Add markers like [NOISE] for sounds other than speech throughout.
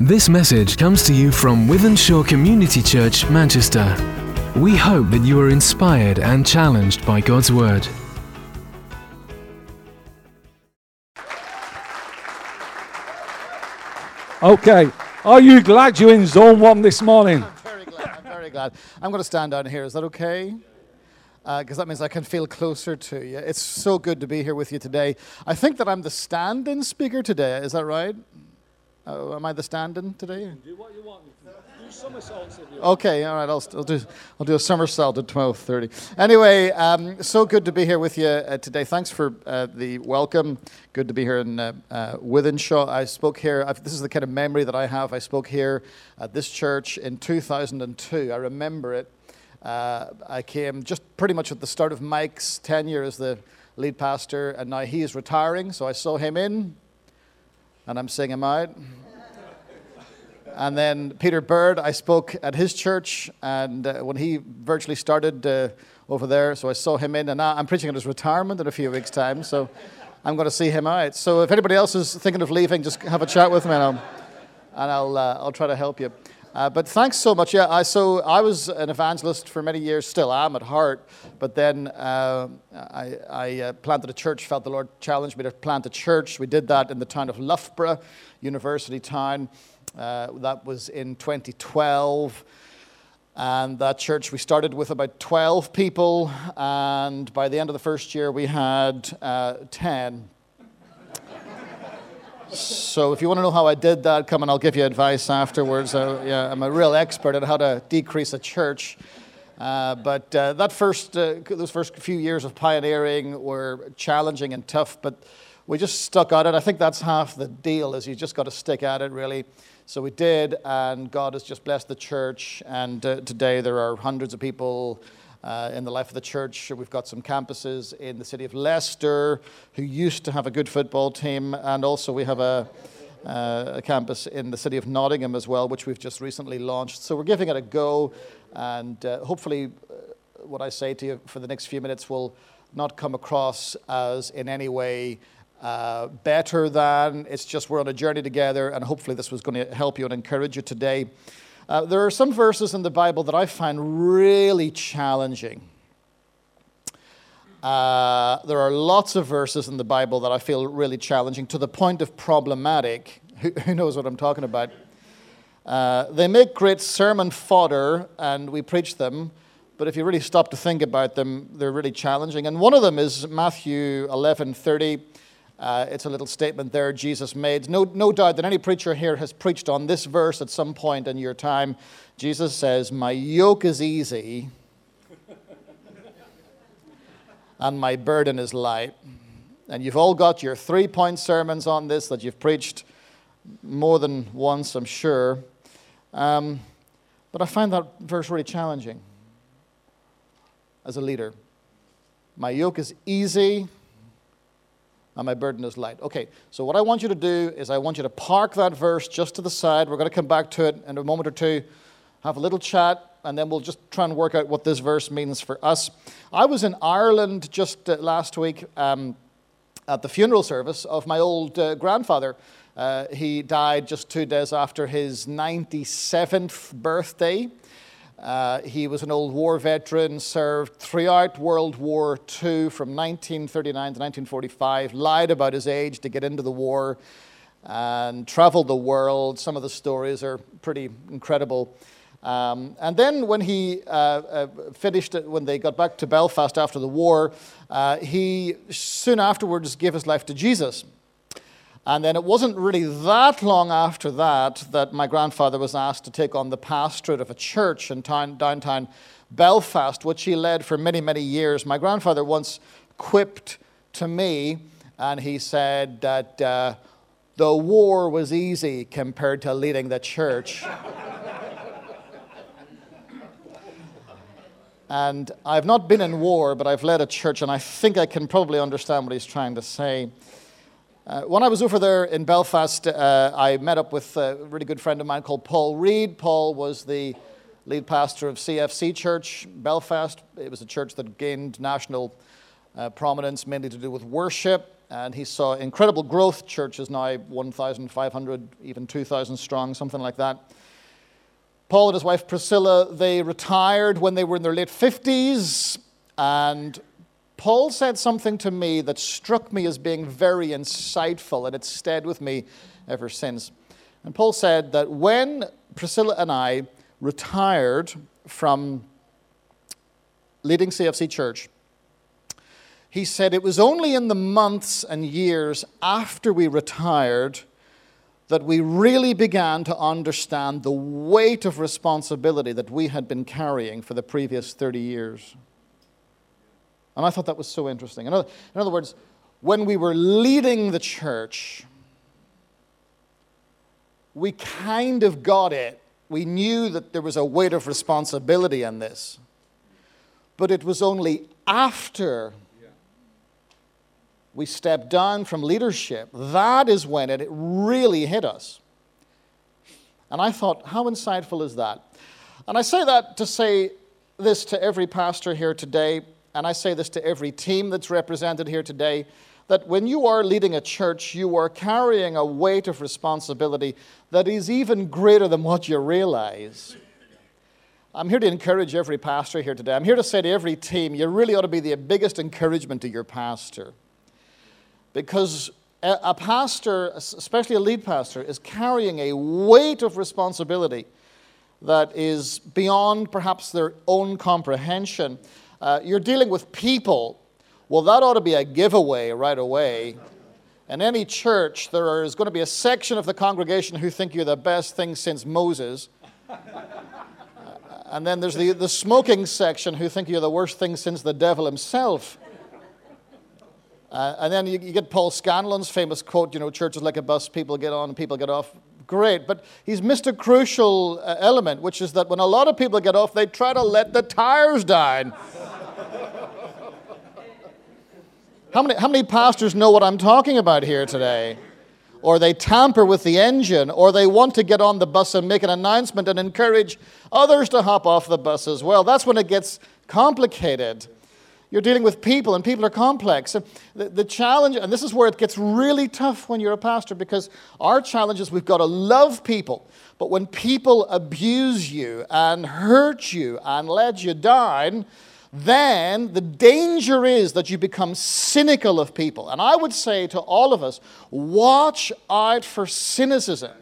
This message comes to you from Wythenshawe Community Church, Manchester. We hope that you are inspired and challenged by God's Word. Okay, are you glad you're in zone one this morning? I'm very glad. I'm very glad. I'm going to stand down here. Is that okay? Uh, because that means I can feel closer to you. It's so good to be here with you today. I think that I'm the stand in speaker today. Is that right? Uh, am I the stand in today? Do what you want. Do somersaults if you Okay, all right. I'll, I'll do I'll do a somersault at twelve thirty. Anyway, um, so good to be here with you uh, today. Thanks for uh, the welcome. Good to be here in uh, uh, Wythenshawe. I spoke here. I've, this is the kind of memory that I have. I spoke here at this church in two thousand and two. I remember it. Uh, I came just pretty much at the start of Mike's tenure as the lead pastor, and now he is retiring. So I saw him in, and I'm seeing him out. And then Peter Bird, I spoke at his church, and uh, when he virtually started uh, over there, so I saw him in, and now I'm preaching at his retirement in a few weeks' time, so I'm going to see him out. So if anybody else is thinking of leaving, just have a chat with me, and I'll, and I'll, uh, I'll try to help you. Uh, but thanks so much. Yeah, I, so I was an evangelist for many years, still am at heart. But then uh, I, I uh, planted a church, felt the Lord challenged me to plant a church. We did that in the town of Loughborough, university town. Uh, that was in 2012. And that church, we started with about 12 people. And by the end of the first year, we had uh, 10. So if you want to know how I did that, come and I'll give you advice afterwards. Uh, yeah, I'm a real expert at how to decrease a church. Uh, but uh, that first, uh, those first few years of pioneering were challenging and tough, but we just stuck at it. I think that's half the deal is you just got to stick at it, really. So we did, and God has just blessed the church. And uh, today there are hundreds of people uh, in the life of the church. We've got some campuses in the city of Leicester, who used to have a good football team, and also we have a, uh, a campus in the city of Nottingham as well, which we've just recently launched. So we're giving it a go, and uh, hopefully, uh, what I say to you for the next few minutes will not come across as in any way. Uh, better than it's just we're on a journey together, and hopefully, this was going to help you and encourage you today. Uh, there are some verses in the Bible that I find really challenging. Uh, there are lots of verses in the Bible that I feel really challenging to the point of problematic. Who, who knows what I'm talking about? Uh, they make great sermon fodder, and we preach them. But if you really stop to think about them, they're really challenging. And one of them is Matthew 11:30. Uh, it's a little statement there Jesus made. No, no doubt that any preacher here has preached on this verse at some point in your time. Jesus says, My yoke is easy [LAUGHS] and my burden is light. And you've all got your three point sermons on this that you've preached more than once, I'm sure. Um, but I find that verse really challenging as a leader. My yoke is easy and my burden is light. Okay, so what I want you to do is I want you to park that verse just to the side. We're going to come back to it in a moment or two, have a little chat, and then we'll just try and work out what this verse means for us. I was in Ireland just uh, last week um, at the funeral service of my old uh, grandfather. Uh, he died just two days after his 97th birthday. Uh, he was an old war veteran, served throughout World War II from 1939 to 1945, lied about his age to get into the war, and traveled the world. Some of the stories are pretty incredible. Um, and then when he uh, uh, finished it, when they got back to Belfast after the war, uh, he soon afterwards gave his life to Jesus. And then it wasn't really that long after that that my grandfather was asked to take on the pastorate of a church in town, downtown Belfast, which he led for many, many years. My grandfather once quipped to me, and he said that uh, the war was easy compared to leading the church. [LAUGHS] and I've not been in war, but I've led a church, and I think I can probably understand what he's trying to say. Uh, when I was over there in Belfast, uh, I met up with a really good friend of mine called Paul Reid. Paul was the lead pastor of CFC Church, Belfast. It was a church that gained national uh, prominence, mainly to do with worship. and he saw incredible growth. Church is now 1,500, even 2,000 strong, something like that. Paul and his wife Priscilla, they retired when they were in their late 50s, and Paul said something to me that struck me as being very insightful, and it's stayed with me ever since. And Paul said that when Priscilla and I retired from leading CFC Church, he said it was only in the months and years after we retired that we really began to understand the weight of responsibility that we had been carrying for the previous 30 years. And I thought that was so interesting. In other, in other words, when we were leading the church, we kind of got it. We knew that there was a weight of responsibility in this. But it was only after we stepped down from leadership, that is when it really hit us. And I thought, how insightful is that? And I say that to say this to every pastor here today, and I say this to every team that's represented here today that when you are leading a church, you are carrying a weight of responsibility that is even greater than what you realize. I'm here to encourage every pastor here today. I'm here to say to every team, you really ought to be the biggest encouragement to your pastor. Because a pastor, especially a lead pastor, is carrying a weight of responsibility that is beyond perhaps their own comprehension. Uh, you're dealing with people. Well, that ought to be a giveaway right away. In any church, there is going to be a section of the congregation who think you're the best thing since Moses. and then there's the, the smoking section who think you're the worst thing since the devil himself. Uh, and then you, you, get Paul Scanlon's famous quote, you know, church is like a bus, people get on people get off. Great, but he's missed a crucial uh, element, which is that when a lot of people get off, they try to let the tires down. How, many, how many pastors know what I'm talking about here today? Or they tamper with the engine, or they want to get on the bus and make an announcement and encourage others to hop off the bus as well. That's when it gets complicated. You're dealing with people, and people are complex. The, the challenge, and this is where it gets really tough when you're a pastor, because our challenge is we've got to love people. But when people abuse you and hurt you and let you down, then the danger is that you become cynical of people. And I would say to all of us watch out for cynicism.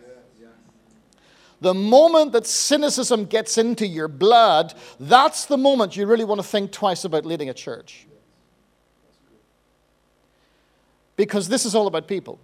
The moment that cynicism gets into your blood, that's the moment you really want to think twice about leading a church. Because this is all about people.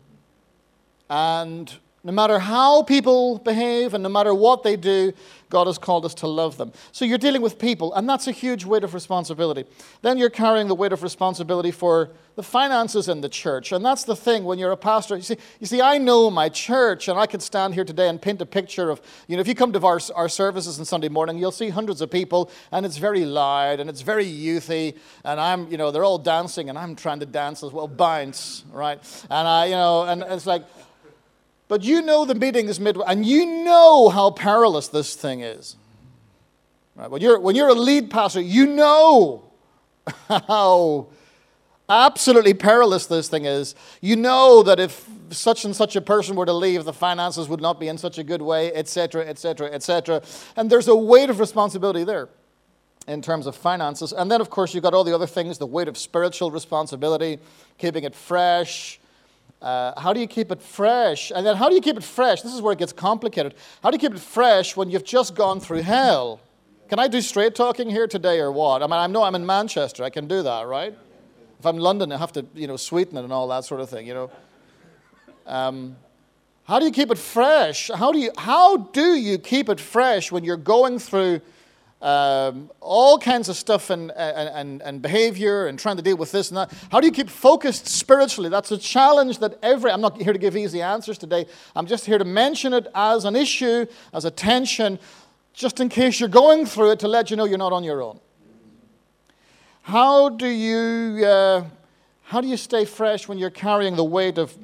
And no matter how people behave and no matter what they do, God has called us to love them. So you're dealing with people, and that's a huge weight of responsibility. Then you're carrying the weight of responsibility for the finances in the church. And that's the thing when you're a pastor. You see, you see, I know my church, and I could stand here today and paint a picture of, you know, if you come to our, our services on Sunday morning, you'll see hundreds of people, and it's very loud, and it's very youthy, and I'm, you know, they're all dancing, and I'm trying to dance as well, bounce, right? And I, you know, and it's like, but you know the meeting is midway, and you know how perilous this thing is. Right? When, you're, when you're a lead pastor, you know how absolutely perilous this thing is. You know that if such and such a person were to leave, the finances would not be in such a good way, etc., etc., etc. And there's a weight of responsibility there in terms of finances. And then, of course, you've got all the other things the weight of spiritual responsibility, keeping it fresh, uh, how do you keep it fresh? And then how do you keep it fresh? This is where it gets complicated. How do you keep it fresh when you've just gone through hell? Can I do straight talking here today or what? I mean, I know I'm in Manchester. I can do that, right? If I'm in London, I have to, you know, sweeten it and all that sort of thing, you know. Um, how do you keep it fresh? How do you, how do you keep it fresh when you're going through um, all kinds of stuff and, and, and behavior and trying to deal with this and that. How do you keep focused spiritually? That's a challenge that every, I'm not here to give easy answers today. I'm just here to mention it as an issue, as a tension, just in case you're going through it to let you know you're not on your own. How do you, uh, how do you stay fresh when you're carrying the weight of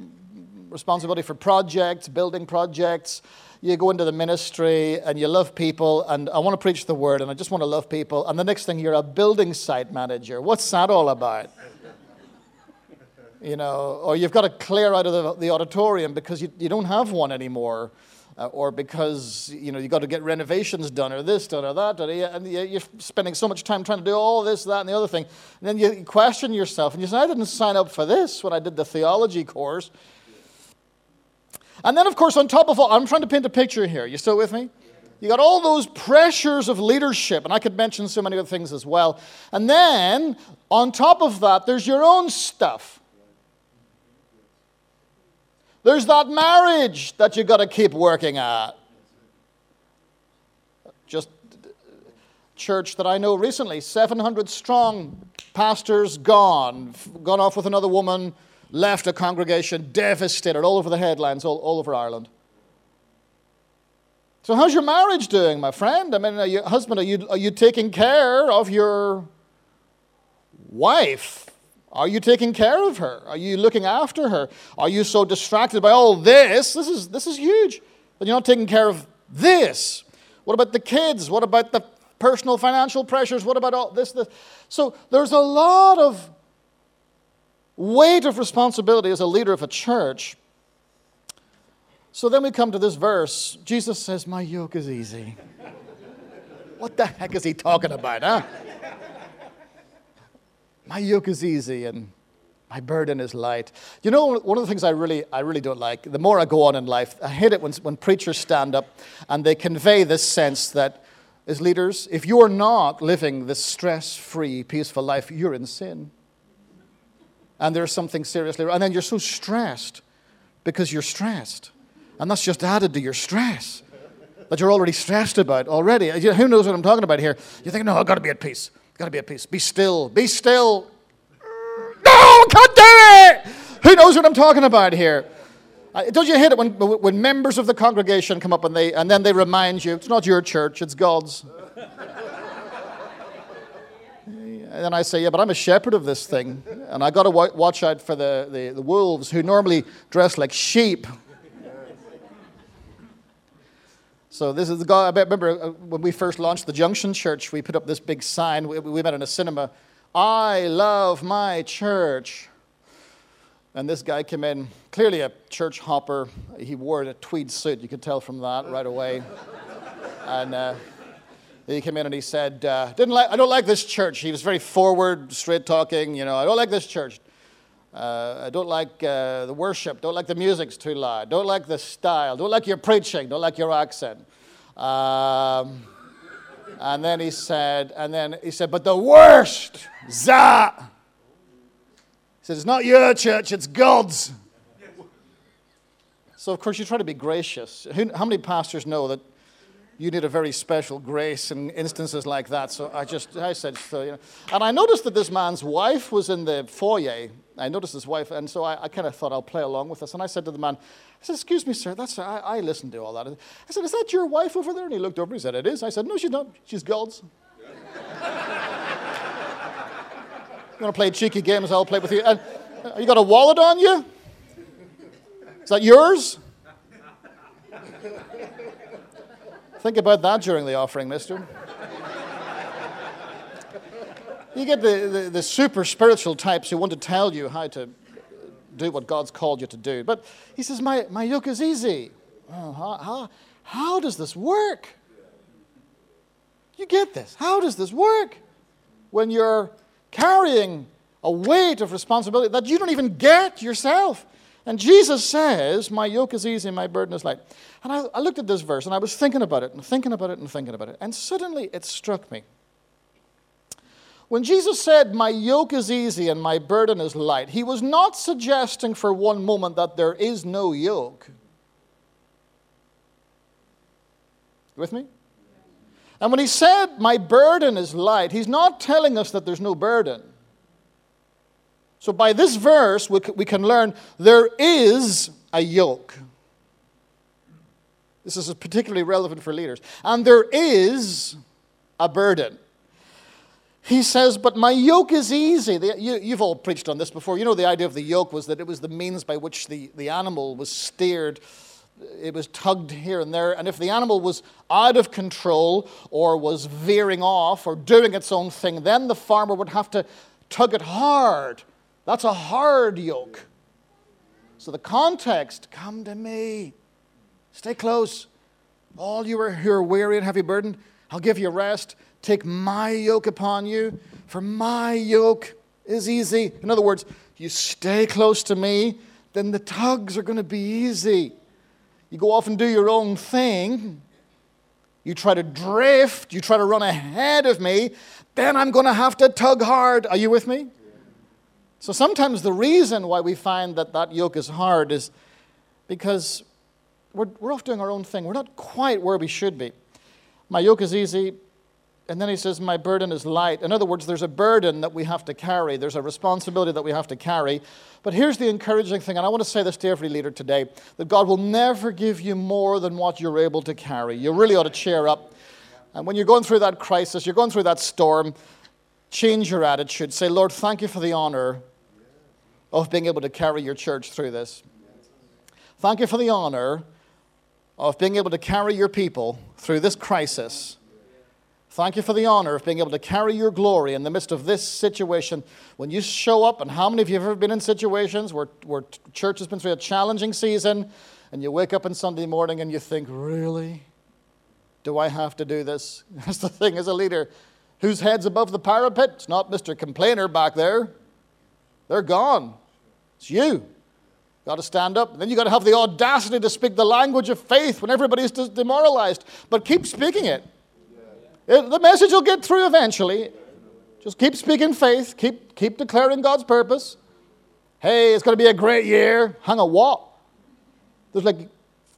responsibility for projects, building projects? You go into the ministry and you love people, and I want to preach the word, and I just want to love people, and the next thing you're a building site manager. What's that all about? you know, or you've got to clear out of the, the auditorium because you, you don't have one anymore. Uh, or because you know you got to get renovations done, or this done, or that done, and you're spending so much time trying to do all this, that, and the other thing, and then you question yourself, and you say, "I didn't sign up for this when I did the theology course." And then, of course, on top of all, I'm trying to paint a picture here. You still with me? You got all those pressures of leadership, and I could mention so many other things as well. And then, on top of that, there's your own stuff. There's that marriage that you've got to keep working at. Just church that I know recently, 700 strong, pastors gone, gone off with another woman, left a congregation devastated, all over the headlines, all, all over Ireland. So, how's your marriage doing, my friend? I mean, are you, husband, are you, are you taking care of your wife? Are you taking care of her? Are you looking after her? Are you so distracted by all this? This is, this is huge. That you're not taking care of this. What about the kids? What about the personal financial pressures? What about all this? this? So there's a lot of weight of responsibility as a leader of a church so then we come to this verse. Jesus says, My yoke is easy. what the heck is he talking about, huh? My yoke is easy and my burden is light. You know, one of the things I really, I really don't like, the more I go on in life, I hate it when, when preachers stand up and they convey this sense that, as leaders, if you are not living this stress free, peaceful life, you're in sin. And there's something seriously wrong. And then you're so stressed because you're stressed. And that's just added to your stress that you're already stressed about already. Who knows what I'm talking about here? You think, no, I've got to be at peace. I've got to be at peace. Be still. Be still. No, can't do it. Who knows what I'm talking about here? Don't you hate it when, when members of the congregation come up and, they, and then they remind you, it's not your church, it's God's. And then I say, yeah, but I'm a shepherd of this thing. And i got to watch out for the, the, the wolves who normally dress like sheep So this is the guy. I remember uh, when we first launched the Junction Church, we put up this big sign. We, we met in a cinema. I love my church. And this guy came in, clearly a church hopper. He wore a tweed suit. You could tell from that right away. and uh, he came in and he said, uh, Didn't like, I don't like this church. He was very forward, straight talking. You know, I don't like this church. Uh, I don't like uh, the worship. Don't like the music's too loud. Don't like the style. Don't like your preaching. Don't like your accent. Um, and then he said, and then he said, but the worst, za. He said, it's not your church, it's God's. So, of course, you try to be gracious. How many pastors know that you need a very special grace in instances like that. So I just, I said, so, you know. And I noticed that this man's wife was in the foyer. I noticed his wife, and so I, I kind of thought I'll play along with this. And I said to the man, I said, excuse me, sir, that's, I, I listened to all that. I said, is that your wife over there? And he looked over he said, it is. I said, no, she's not. She's God's. you want to play cheeky games? I'll play with you. And, uh, you got a wallet on you? Is that yours? Think about that during the offering, mister. you get the, the, the, super spiritual types who want to tell you how to do what God's called you to do. But he says, My, my yoke is easy. Oh, how, how, how does this work? You get this. How does this work? When you're carrying a weight of responsibility that you don't even get yourself. And Jesus says, My yoke is easy, my burden is light. And I, I, looked at this verse and I was thinking about it and thinking about it and thinking about it. And suddenly it struck me. When Jesus said, My yoke is easy and my burden is light, he was not suggesting for one moment that there is no yoke. With me? And when he said, My burden is light, he's not telling us that there's no burden. So, by this verse, we can learn there is a yoke. This is particularly relevant for leaders. And there is a burden. He says, But my yoke is easy. You, have all preached on this before. You know, the idea of the yoke was that it was the means by which the, the animal was steered. It was tugged here and there. And if the animal was out of control or was veering off or doing its own thing, then the farmer would have to tug it hard That's a hard yoke. So the context, come to me. Stay close. All you who are weary and heavy burdened, I'll give you rest. Take my yoke upon you, for my yoke is easy. In other words, you stay close to me, then the tugs are going to be easy. You go off and do your own thing. You try to drift, you try to run ahead of me, then I'm going to have to tug hard. Are you with me? So sometimes the reason why we find that that yoke is hard is because we're, we're off doing our own thing. We're not quite where we should be. My yoke is easy, and then he says, My burden is light. In other words, there's a burden that we have to carry, there's a responsibility that we have to carry. But here's the encouraging thing, and I want to say this to every leader today that God will never give you more than what you're able to carry. You really ought to cheer up. And when you're going through that crisis, you're going through that storm, change your attitude. Say, Lord, thank you for the honor of being able to carry your church through this. Thank you for the honor of being able to carry your people through this crisis. Thank you for the honor of being able to carry your glory in the midst of this situation. When you show up, and how many of you have ever been in situations where, where church has been through a challenging season, and you wake up on Sunday morning and you think, really? Do I have to do this? [LAUGHS] That's the thing as a leader. Whose head's above the parapet? It's not Mr. Complainer back there. They're gone. It's you. you Got to stand up. And then you got to have the audacity to speak the language of faith when everybody's demoralized. But keep speaking it. it. The message will get through eventually. Just keep speaking faith. Keep, keep declaring God's purpose. Hey, it's going to be a great year. Hang a what? There's like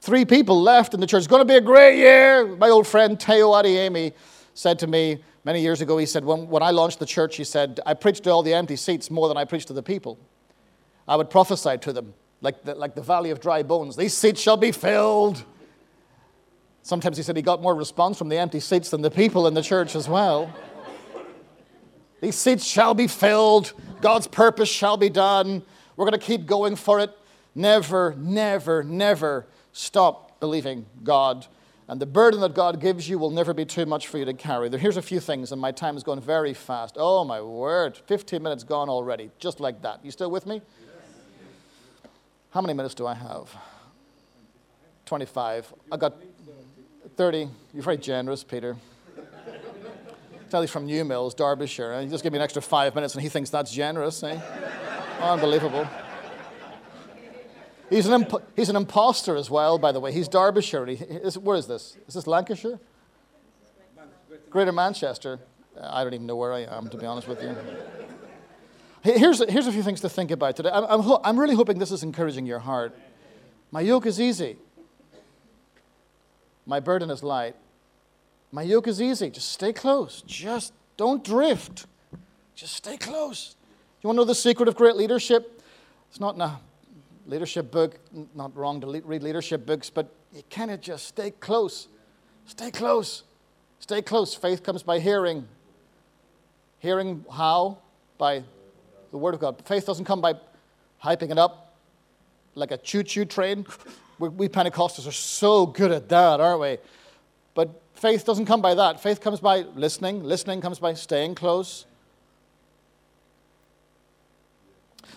three people left in the church. It's going to be a great year. My old friend Tayo Adeyemi said to me many years ago, he said, when, when I launched the church, he said, I preached to all the empty seats more than I preached to the people. I would prophesy to them like the, like the valley of dry bones. These seats shall be filled. Sometimes he said he got more response from the empty seats than the people in the church as well. These seats shall be filled. God's purpose shall be done. We're going to keep going for it. Never, never, never stop believing God. And the burden that God gives you will never be too much for you to carry. Here's a few things, and my time is going very fast. Oh, my word. 15 minutes gone already, just like that. You still with me? How many minutes do I have? 25. I got 30. You're very generous, Peter. [LAUGHS] Tell he's from New Mills, Derbyshire, and he just gave me an extra five minutes, and he thinks that's generous, eh? Unbelievable. He's an, imp- he's an imposter as well, by the way. He's Derbyshire. He, is, where is this? Is this Lancashire? Greater Manchester. Uh, I don't even know where I am, to be honest with you. Here's, here's a few things to think about today. I'm, I'm, ho- I'm really hoping this is encouraging your heart. My yoke is easy, my burden is light. My yoke is easy. Just stay close. Just don't drift. Just stay close. You want to know the secret of great leadership? It's not in a leadership book, not wrong to read leadership books, but you kind of just stay close. Stay close. Stay close. Faith comes by hearing. Hearing how? By the Word of God. Faith doesn't come by hyping it up like a choo choo train. We Pentecostals are so good at that, aren't we? But faith doesn't come by that. Faith comes by listening. Listening comes by staying close.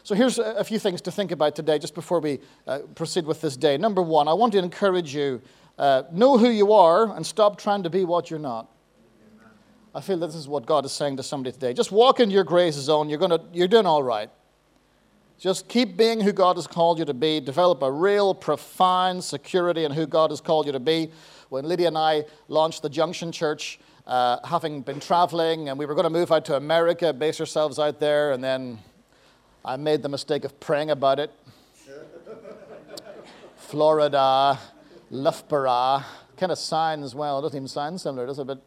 So here's a few things to think about today just before we uh, proceed with this day. Number one, I want to encourage you uh, know who you are and stop trying to be what you're not. I feel this is what God is saying to somebody today. Just walk in your grace zone. You're, gonna, you're doing all right. Just keep being who God has called you to be. Develop a real profound security in who God has called you to be. When Lydia and I launched the Junction Church, uh, having been traveling, and we were going to move out to America, base ourselves out there, and then I made the mistake of praying about it. Florida, Loughborough, kind of sounds well. It doesn't even sound similar, does it? But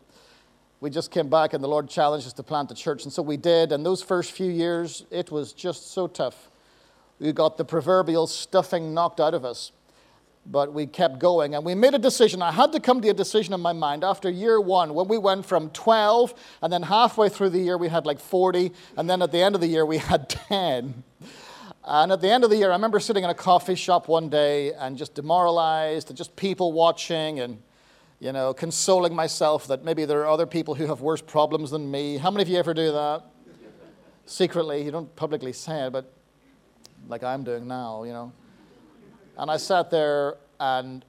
we just came back and the Lord challenged us to plant a church. And so we did. And those first few years, it was just so tough. We got the proverbial stuffing knocked out of us. But we kept going and we made a decision. I had to come to a decision in my mind after year one when we went from 12 and then halfway through the year we had like 40 and then at the end of the year we [LAUGHS] had 10. And at the end of the year, I remember sitting in a coffee shop one day and just demoralized and just people watching and you know, consoling myself that maybe there are other people who have worse problems than me. How many of you ever do that? Secretly, you don't publicly say it, but like I'm doing now, you know. And I sat there and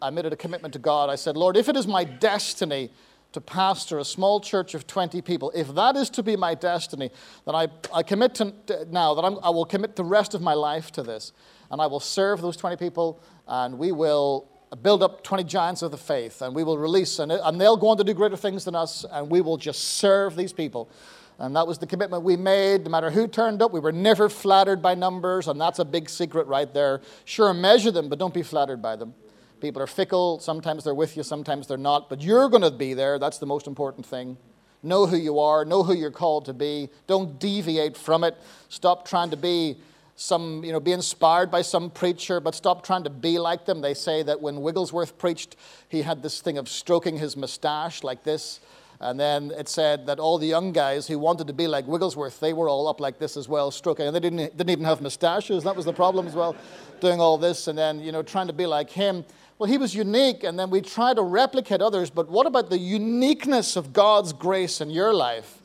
I made it a commitment to God. I said, Lord, if it is my destiny to pastor a small church of 20 people, if that is to be my destiny, then I, I commit to now that I'm, I will commit the rest of my life to this. And I will serve those 20 people, and we will build up 20 giants of the faith, and we will release, and, and they'll go on to do greater things than us, and we will just serve these people. And that was the commitment we made. No matter who turned up, we were never flattered by numbers, and that's a big secret right there. Sure, measure them, but don't be flattered by them. People are fickle. Sometimes they're with you, sometimes they're not. But you're going to be there. That's the most important thing. Know who you are, know who you're called to be. Don't deviate from it. Stop trying to be some, you know, be inspired by some preacher, but stop trying to be like them. They say that when Wigglesworth preached, he had this thing of stroking his mustache like this. And then it said that all the young guys who wanted to be like Wigglesworth, they were all up like this as well, stroking. And they didn't, didn't even have mustaches. That was the problem as well, [LAUGHS] doing all this and then, you know, trying to be like him. Well, he was unique, and then we try to replicate others, but what about the uniqueness of God's grace in your life?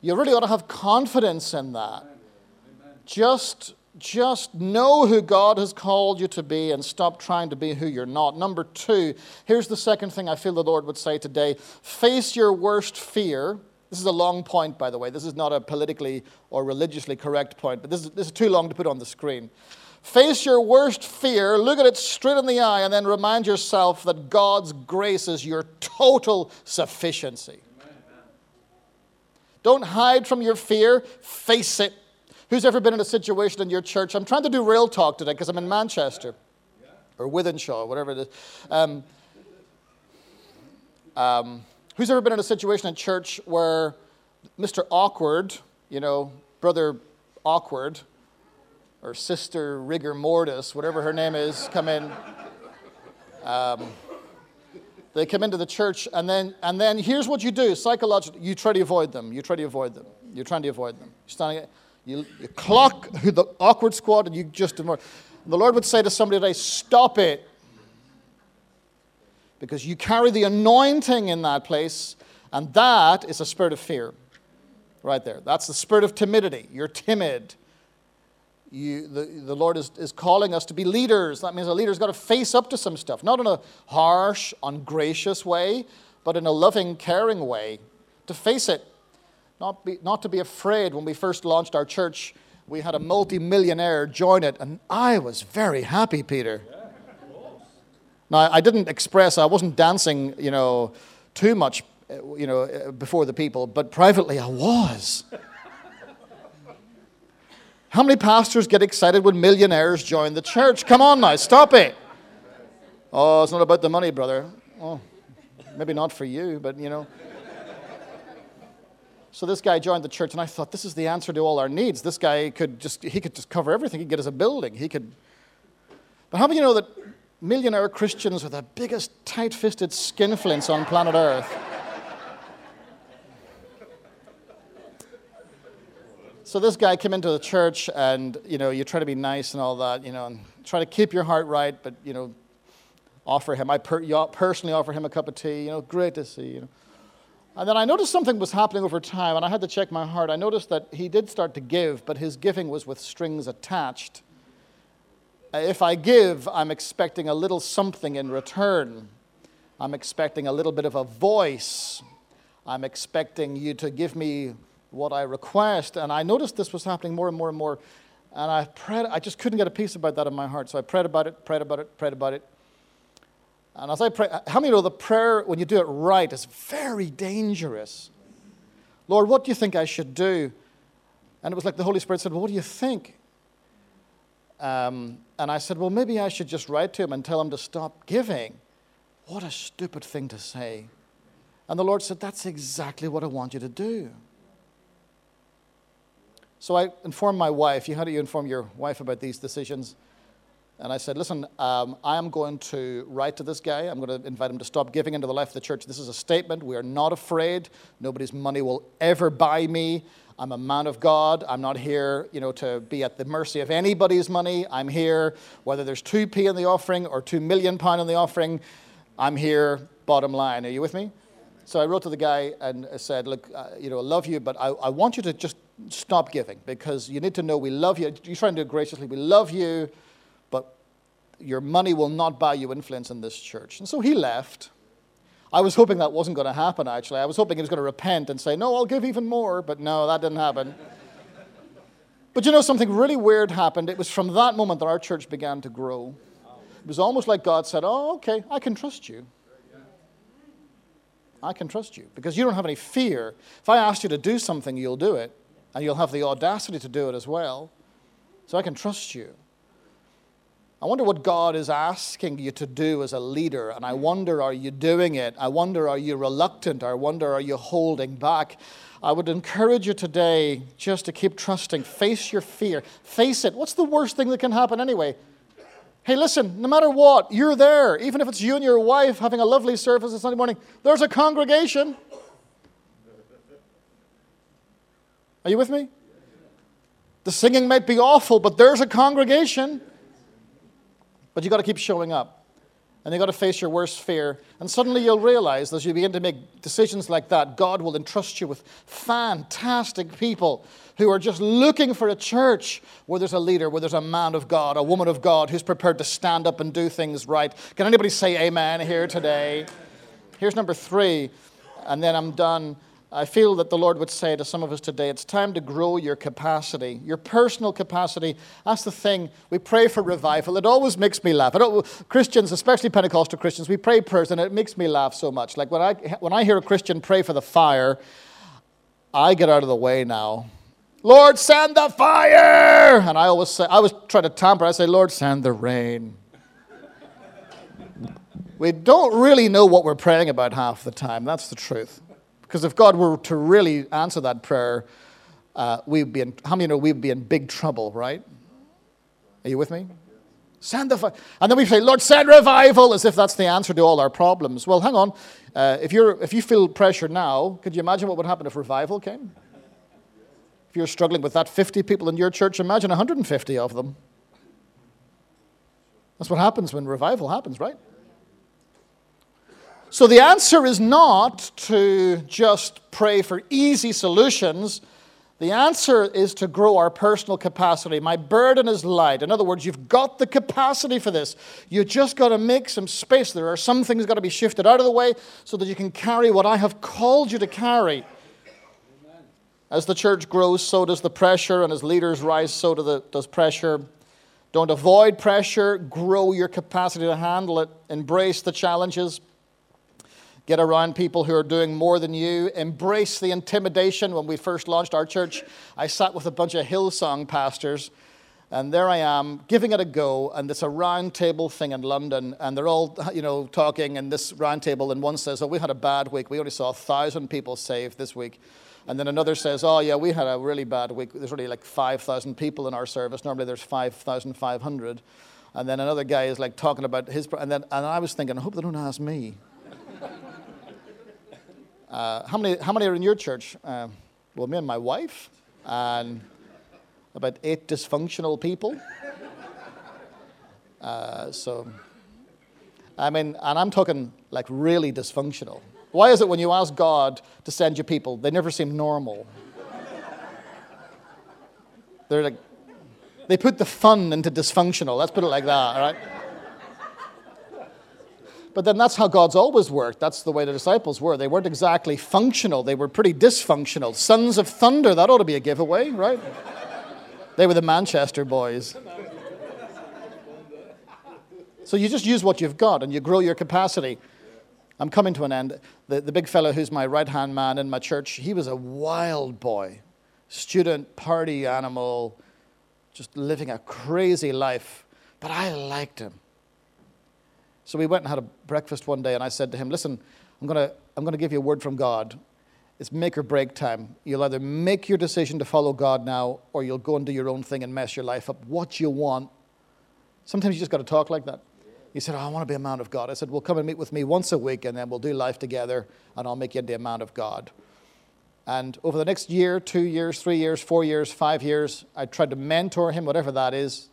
You really ought to have confidence in that. Just, just know who God has called you to be and stop trying to be who you're not. Number two, here's the second thing I feel the Lord would say today face your worst fear. This is a long point, by the way. This is not a politically or religiously correct point, but this is, this is too long to put on the screen. Face your worst fear, look at it straight in the eye, and then remind yourself that God's grace is your total sufficiency. Don't hide from your fear, face it. Who's ever been in a situation in your church? I'm trying to do real talk today because I'm in Manchester or Wythenshawe, whatever it is. Um, um, who's ever been in a situation in church where Mr. Awkward, you know, Brother Awkward, or Sister Rigor Mortis, whatever her name is, come in. Um, they come into the church, and then, and then here's what you do psychologically you try to avoid them. You try to avoid them. You're trying to avoid them. You're standing, you, you clock the awkward squad, and you just avoid. The Lord would say to somebody today, Stop it. Because you carry the anointing in that place, and that is a spirit of fear. Right there. That's the spirit of timidity. You're timid you, the, the Lord is, is calling us to be leaders. That means a leader's got to face up to some stuff, not in a harsh, ungracious way, but in a loving, caring way, to face it. Not, be, not to be afraid. When we first launched our church, we had a multi-millionaire join it, and I was very happy, Peter. now, I didn't express, I wasn't dancing, you know, too much, uh, you know, uh, before the people, but privately I was. How many pastors get excited when millionaires join the church? Come on now, stop it. Oh, it's not about the money, brother. Oh, maybe not for you, but you know. So this guy joined the church, and I thought this is the answer to all our needs. This guy could just he could just cover everything. He could get us a building. He could. But how many you know that millionaire Christians are the biggest tight-fisted skinflints on planet Earth? [LAUGHS] So this guy came into the church, and you know, you try to be nice and all that, you know, and try to keep your heart right, but you know, offer him. I per- personally offer him a cup of tea. You know, great to see. You know. And then I noticed something was happening over time, and I had to check my heart. I noticed that he did start to give, but his giving was with strings attached. If I give, I'm expecting a little something in return. I'm expecting a little bit of a voice. I'm expecting you to give me what I request. And I noticed this was happening more and more and more. And I prayed, I just couldn't get a peace about that in my heart. So I prayed about it, prayed about it, prayed about it. And as I pray, how many know the prayer, when you do it right, is very dangerous? Lord, what do you think I should do? And it was like the Holy Spirit said, Well, what do you think? Um, and I said, Well, maybe I should just write to him and tell him to stop giving. What a stupid thing to say. And the Lord said, That's exactly what I want you to do. So I informed my wife. How do you inform your wife about these decisions? And I said, listen, um, I am going to write to this guy. I'm going to invite him to stop giving into the life of the church. This is a statement. We are not afraid. Nobody's money will ever buy me. I'm a man of God. I'm not here, you know, to be at the mercy of anybody's money. I'm here, whether there's 2p in the offering or 2 million pound in the offering, I'm here, bottom line. Are you with me? So I wrote to the guy and said, look, uh, you know, I love you, but I, I want you to just stop giving because you need to know we love you. You try and do it graciously. We love you, your money will not buy you influence in this church. And so he left. I was hoping that wasn't going to happen, actually. I was hoping he was going to repent and say, No, I'll give even more. But no, that didn't happen. but you know, something really weird happened. It was from that moment that our church began to grow. It was almost like God said, Oh, okay, I can trust you. I can trust you because you don't have any fear. If I ask you to do something, you'll do it, and you'll have the audacity to do it as well. So I can trust you. I wonder what God is asking you to do as a leader, and I wonder, are you doing it? I wonder, are you reluctant? I wonder, are you holding back? I would encourage you today just to keep trusting. Face your fear. Face it. What's the worst thing that can happen anyway? Hey, listen, no matter what, you're there. Even if it's you and your wife having a lovely service on Sunday morning, there's a congregation. Are you with me? The singing might be awful, but there's a congregation. But you've got to keep showing up. And you've got to face your worst fear. And suddenly you'll realize as you begin to make decisions like that, God will entrust you with fantastic people who are just looking for a church where there's a leader, where there's a man of God, a woman of God who's prepared to stand up and do things right. Can anybody say amen here today? Here's number three, and then I'm done. I feel that the Lord would say to some of us today, it's time to grow your capacity, your personal capacity. That's the thing. We pray for revival. It always makes me laugh. Christians, especially Pentecostal Christians, we pray prayers and it makes me laugh so much. Like when I, when I hear a Christian pray for the fire, I get out of the way now. Lord, send the fire! And I always say, I was trying to tamper. I say, Lord, send the rain. we don't really know what we're praying about half the time. That's the truth. Because if God were to really answer that prayer, uh, we'd be in, how many know we'd be in big trouble, right? Are you with me? Send the. And then we say, Lord, send revival, as if that's the answer to all our problems. Well, hang on. Uh, if, you're, if you feel pressure now, could you imagine what would happen if revival came? If you're struggling with that 50 people in your church, imagine 150 of them. That's what happens when revival happens, right? So the answer is not to just pray for easy solutions. The answer is to grow our personal capacity. My burden is light. In other words, you've got the capacity for this. You just got to make some space. There are some things got to be shifted out of the way so that you can carry what I have called you to carry. As the church grows, so does the pressure, and as leaders rise, so does pressure. Don't avoid pressure, grow your capacity to handle it, embrace the challenges. Get around people who are doing more than you. Embrace the intimidation. When we first launched our church, I sat with a bunch of Hillsong pastors, and there I am giving it a go. And it's a round table thing in London, and they're all, you know, talking in this round table. And one says, "Oh, we had a bad week. We only saw a thousand people saved this week." And then another says, "Oh, yeah, we had a really bad week. There's only like five thousand people in our service. Normally there's five thousand five hundred. And then another guy is like talking about his, and then and I was thinking, I hope they don't ask me. Uh, how, many, how many are in your church? Uh, well, me and my wife, and about eight dysfunctional people. Uh, so, I mean, and I'm talking like really dysfunctional. Why is it when you ask God to send you people, they never seem normal? They're like, they put the fun into dysfunctional. Let's put it like that, all right? But then that's how God's always worked. That's the way the disciples were. They weren't exactly functional, they were pretty dysfunctional. Sons of thunder, that ought to be a giveaway, right? they were the Manchester boys. So you just use what you've got and you grow your capacity. I'm coming to an end. The, the big fellow who's my right hand man in my church, he was a wild boy, student, party animal, just living a crazy life. But I liked him. So we went and had a breakfast one day, and I said to him, Listen, I'm going to I'm going to give you a word from God. It's make or break time. You'll either make your decision to follow God now, or you'll go and do your own thing and mess your life up. What you want. Sometimes you just got to talk like that. He said, oh, I want to be a man of God. I said, Well, come and meet with me once a week, and then we'll do life together, and I'll make you into a man of God. And over the next year, two years, three years, four years, five years, I tried to mentor him, whatever that is.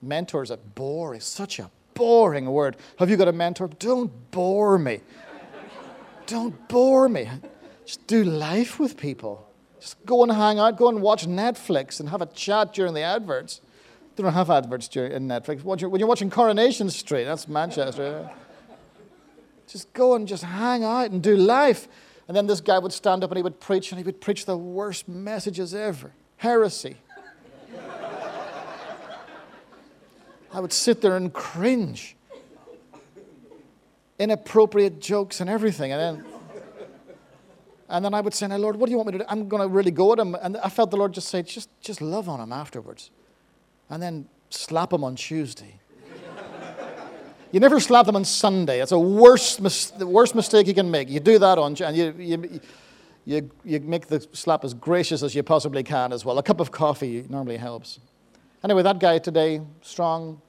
Mentors are boring, such a boring word. Have you got a mentor? Don't bore me. Don't bore me. Just do life with people. Just go and hang out, go and watch Netflix and have a chat during the adverts. They don't have adverts during, in Netflix. When you're, when you're watching Coronation Street, that's Manchester. just go and just hang out and do life. And then this guy would stand up and he would preach, and he would preach the worst messages ever heresy. I would sit there and cringe. Inappropriate jokes and everything. And then, and then I would say, Now, Lord, what do you want me to do? I'm going to really go at him. And I felt the Lord just say, just, just love on him afterwards. And then slap him on Tuesday. You never slap them on Sunday. It's a worst, mis- the worst mistake you can make. You do that on, and you, you, you, you make the slap as gracious as you possibly can as well. A cup of coffee normally helps. Anyway, that guy today, strong.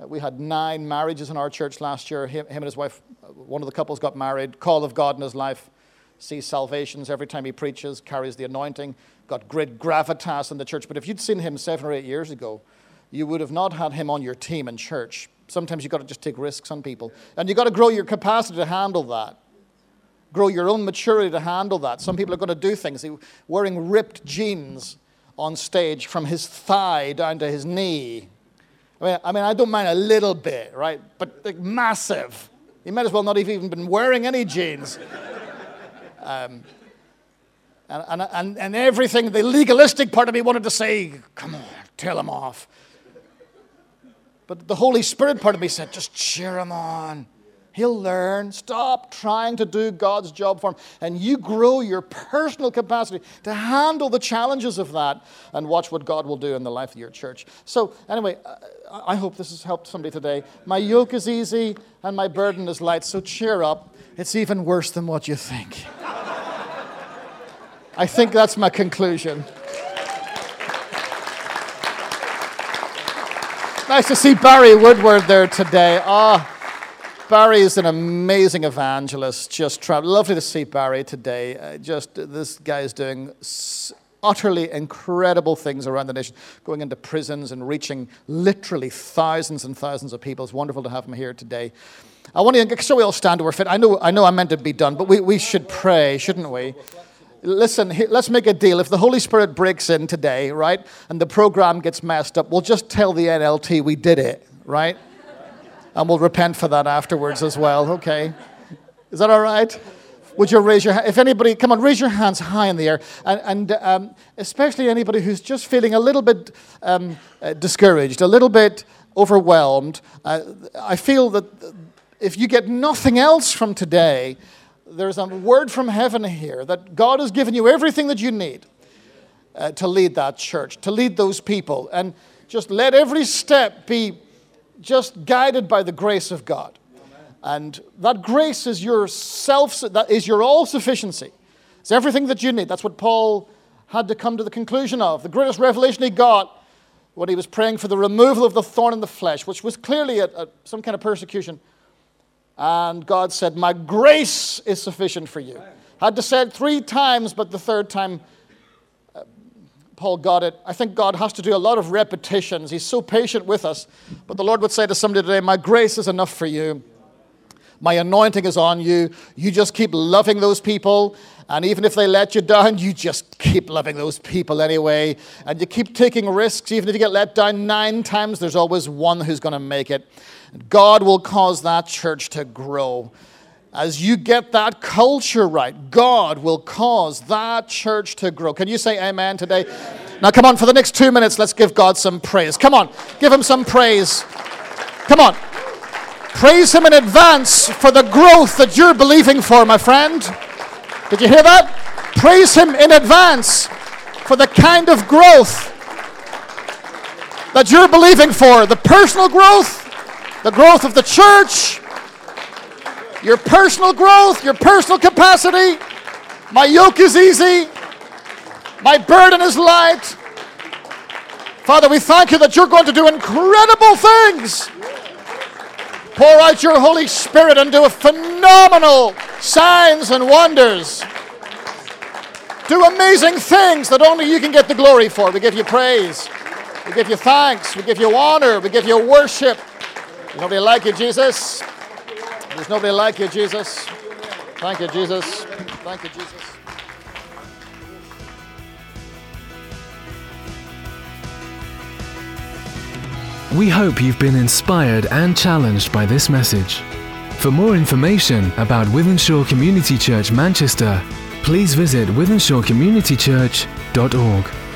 Uh, we had nine marriages in our church last year. Him, and his wife, uh, one of the couples got married. Call of God in his life. Sees salvations every time he preaches, carries the anointing, got great gravitas in the church. But if you'd seen him seven or eight years ago, you would have not had him on your team in church Sometimes you've got to just take risks on people. And you've got to grow your capacity to handle that. Grow your own maturity to handle that. Some people are going to do things. Wearing ripped jeans on stage from his thigh down to his knee. I mean, I, mean, I don't mind a little bit, right? But like, massive. He might as well not have even been wearing any jeans. [LAUGHS] Um, and, and, and, and everything, the legalistic part of me wanted to say, come on, tell him off. But the Holy Spirit part of me said, just cheer him on. He'll learn. Stop trying to do God's job for him. And you grow your personal capacity to handle the challenges of that and watch what God will do in the life of your church. So, anyway, I hope this has helped somebody today. My yoke is easy and my burden is light. So, cheer up. It's even worse than what you think. I think that's my conclusion. Nice to see Barry Woodward there today. Ah, oh, Barry is an amazing evangelist. Just tra- lovely to see Barry today. Uh, just this guy is doing s- utterly incredible things around the nation, going into prisons and reaching literally thousands and thousands of people. It's wonderful to have him here today. I want to, so we all stand to our feet. I know, I know I'm meant to be done, but we, we should pray, shouldn't we? listen, let's make a deal. If the Holy Spirit breaks in today, right, and the program gets messed up, we'll just tell the NLT we did it, right? And we'll repent for that afterwards as well, okay? Is that all right? Would you raise your hand? If anybody, come on, raise your hands high in the air. And, and um, especially anybody who's just feeling a little bit um, uh, discouraged, a little bit overwhelmed. Uh, I feel that if you get nothing else from today, there's a word from heaven here that God has given you everything that you need uh, to lead that church, to lead those people. And just let every step be just guided by the grace of God. And that grace is your self, that is your all sufficiency. It's everything that you need. That's what Paul had to come to the conclusion of. The greatest revelation he got when he was praying for the removal of the thorn in the flesh, which was clearly a, a, some kind of persecution and God said, My grace is sufficient for you. Had to say it three times, but the third time, Paul got it. I think God has to do a lot of repetitions. He's so patient with us. But the Lord would say to somebody today, My grace is enough for you. My anointing is on you. You just keep loving those people. And even if they let you down, you just keep loving those people anyway. And you keep taking risks. Even if you get let down nine times, there's always one who's going to make it. God will cause that church to grow. As you get that culture right, God will cause that church to grow. Can you say amen today? Now, come on, for the next two minutes, let's give God some praise. Come on, give Him some praise. Come on. Praise Him in advance for the growth that you're believing for, my friend. Did you hear that? Praise Him in advance for the kind of growth that you're believing for the personal growth, the growth of the church, your personal growth, your personal capacity. My yoke is easy, my burden is light. Father, we thank you that you're going to do incredible things. Pour out your Holy Spirit and do phenomenal signs and wonders. Do amazing things that only you can get the glory for. We give you praise. We give you thanks. We give you honor. We give you worship. Nobody like you, Jesus. There's nobody like you, Jesus. Thank you, Jesus. Thank you, Jesus. We hope you've been inspired and challenged by this message. For more information about Wythenshawe Community Church Manchester, please visit withenshawcommunitychurch.org.